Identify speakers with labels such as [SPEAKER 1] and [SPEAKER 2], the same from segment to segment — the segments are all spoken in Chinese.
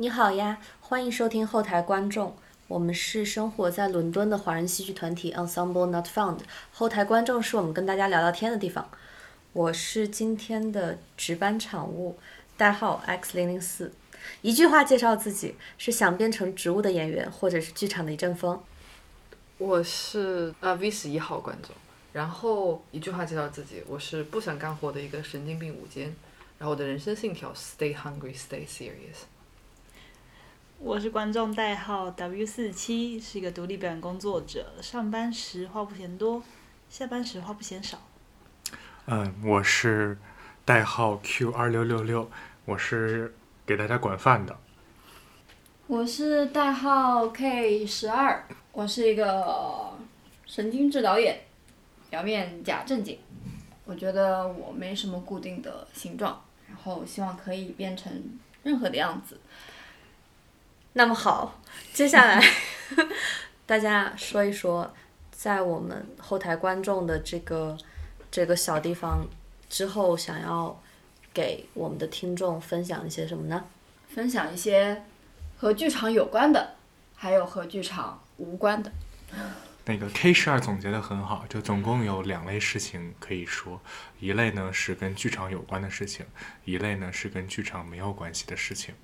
[SPEAKER 1] 你好呀，欢迎收听后台观众。我们是生活在伦敦的华人戏剧团体 Ensemble Not Found。后台观众是我们跟大家聊聊天的地方。我是今天的值班场务，代号 X 零零四。一句话介绍自己：是想变成植物的演员，或者是剧场的一阵风。
[SPEAKER 2] 我是呃 V 十一号观众，然后一句话介绍自己：我是不想干活的一个神经病午间。然后我的人生信条：Stay hungry, stay serious。
[SPEAKER 3] 我是观众代号 W 四七，是一个独立表演工作者。上班时话不嫌多，下班时话不嫌少。
[SPEAKER 4] 嗯，我是代号 Q 二六六六，我是给大家管饭的。
[SPEAKER 5] 我是代号 K 十二，我是一个神经质导演，表面假正经。我觉得我没什么固定的形状，然后希望可以变成任何的样子。
[SPEAKER 1] 那么好，接下来 大家说一说，在我们后台观众的这个这个小地方之后，想要给我们的听众分享一些什么呢？
[SPEAKER 5] 分享一些和剧场有关的，还有和剧场无关的。
[SPEAKER 4] 那个 K 十二总结的很好，就总共有两类事情可以说，一类呢是跟剧场有关的事情，一类呢是跟剧场没有关系的事情。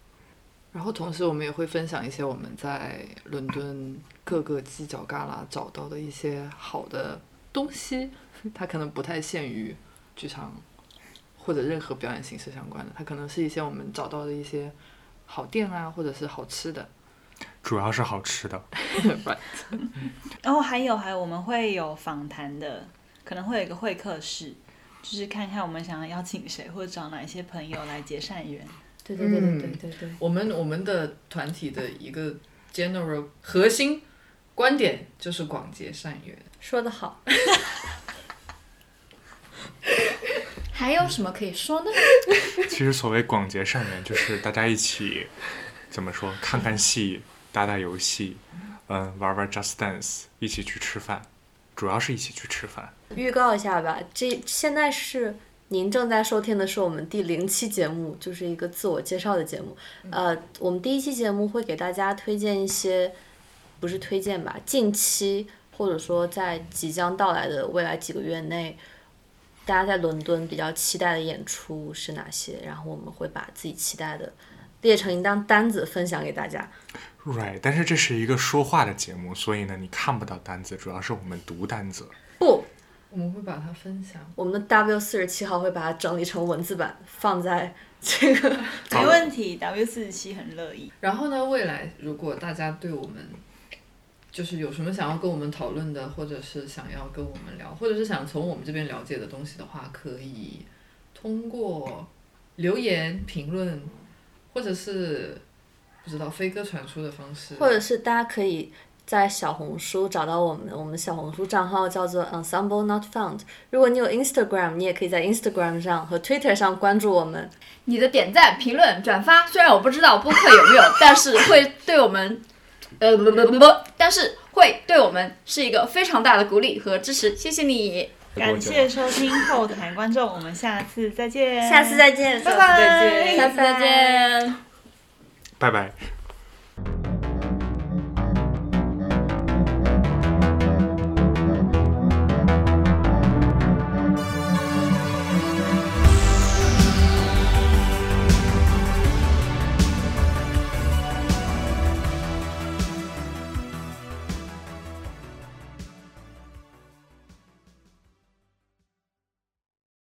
[SPEAKER 2] 然后同时我们也会分享一些我们在伦敦各个犄角旮旯找到的一些好的东西，它可能不太限于剧场或者任何表演形式相关的，它可能是一些我们找到的一些好店啊，或者是好吃的。
[SPEAKER 4] 主要是好吃的。
[SPEAKER 3] 然后还有还有我们会有访谈的，可能会有一个会客室，就是看看我们想要邀请谁，或者找哪一些朋友来结善缘。
[SPEAKER 1] 对对对对对对对。
[SPEAKER 2] 我们我们的团体的一个 general 核心观点就是广结善缘。
[SPEAKER 1] 说得好。
[SPEAKER 5] 还有什么可以说呢？
[SPEAKER 4] 其实所谓广结善缘，就是大家一起怎么说，看看戏，打打游戏，嗯，玩玩 Just Dance，一起去吃饭，主要是一起去吃饭。
[SPEAKER 1] 预告一下吧，这现在是。您正在收听的是我们第零期节目，就是一个自我介绍的节目。呃，我们第一期节目会给大家推荐一些，不是推荐吧，近期或者说在即将到来的未来几个月内，大家在伦敦比较期待的演出是哪些？然后我们会把自己期待的列成一张单子分享给大家。
[SPEAKER 4] Right，但是这是一个说话的节目，所以呢，你看不到单子，主要是我们读单子。
[SPEAKER 1] 不。
[SPEAKER 2] 我们会把它分享。
[SPEAKER 1] 我们的 W 四十七号会把它整理成文字版，放在这个。
[SPEAKER 3] 没问题，W 四十七很乐意。
[SPEAKER 2] 然后呢，未来如果大家对我们就是有什么想要跟我们讨论的，或者是想要跟我们聊，或者是想从我们这边了解的东西的话，可以通过留言评论，或者是不知道飞鸽传书的方式，
[SPEAKER 1] 或者是大家可以。在小红书找到我们，我们的小红书账号叫做 Ensemble Not Found。如果你有 Instagram，你也可以在 Instagram 上和 Twitter 上关注我们。
[SPEAKER 5] 你的点赞、评论、转发，虽然我不知道播客有没有，但是会对我们，呃不不不不，但是会对我们是一个非常大的鼓励和支持。谢谢你，
[SPEAKER 3] 感谢收听后台观众，我们下次再见，
[SPEAKER 1] 下次再见，
[SPEAKER 3] 拜拜，
[SPEAKER 5] 下次再见，
[SPEAKER 4] 拜拜。